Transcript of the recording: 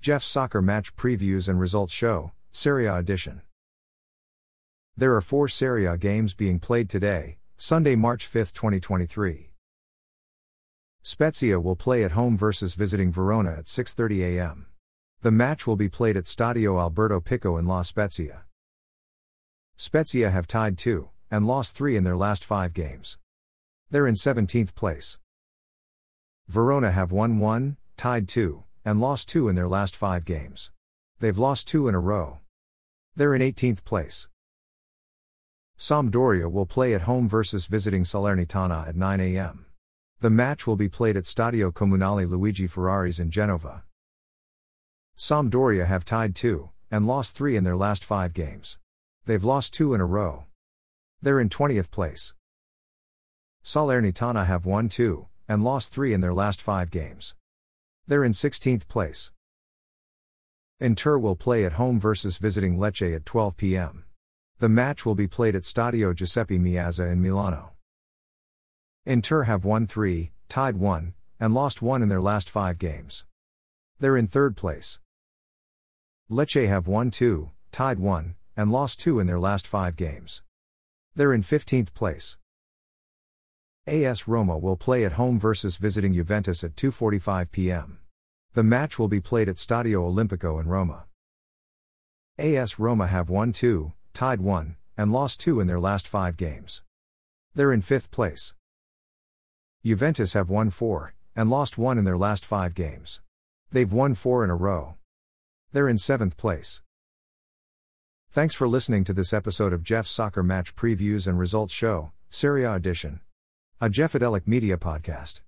Jeff's soccer match previews and results show, Serie A edition. There are four Serie A games being played today, Sunday, March 5, 2023. Spezia will play at home versus visiting Verona at 6:30 a.m. The match will be played at Stadio Alberto Picco in La Spezia. Spezia have tied 2 and lost 3 in their last 5 games. They're in 17th place. Verona have won 1, tied 2, and lost 2 in their last 5 games. They've lost 2 in a row. They're in 18th place. Sampdoria will play at home versus visiting Salernitana at 9 a.m. The match will be played at Stadio Comunale Luigi Ferraris in Genova. Sampdoria have tied 2 and lost 3 in their last 5 games. They've lost 2 in a row. They're in 20th place. Salernitana have won 2 and lost 3 in their last 5 games. They're in 16th place. Inter will play at home versus visiting Lecce at 12 p.m. The match will be played at Stadio Giuseppe Meazza in Milano. Inter have won 3, tied 1, and lost 1 in their last 5 games. They're in third place. Lecce have won 2, tied 1, and lost 2 in their last 5 games. They're in 15th place. AS Roma will play at home versus visiting Juventus at 2:45 p.m. The match will be played at Stadio Olimpico in Roma. AS Roma have won 2, tied 1, and lost 2 in their last 5 games. They're in 5th place. Juventus have won 4 and lost 1 in their last 5 games. They've won 4 in a row. They're in 7th place. Thanks for listening to this episode of Jeff's Soccer Match Previews and Results Show, Serie A Edition. A Jeffadelic Media Podcast.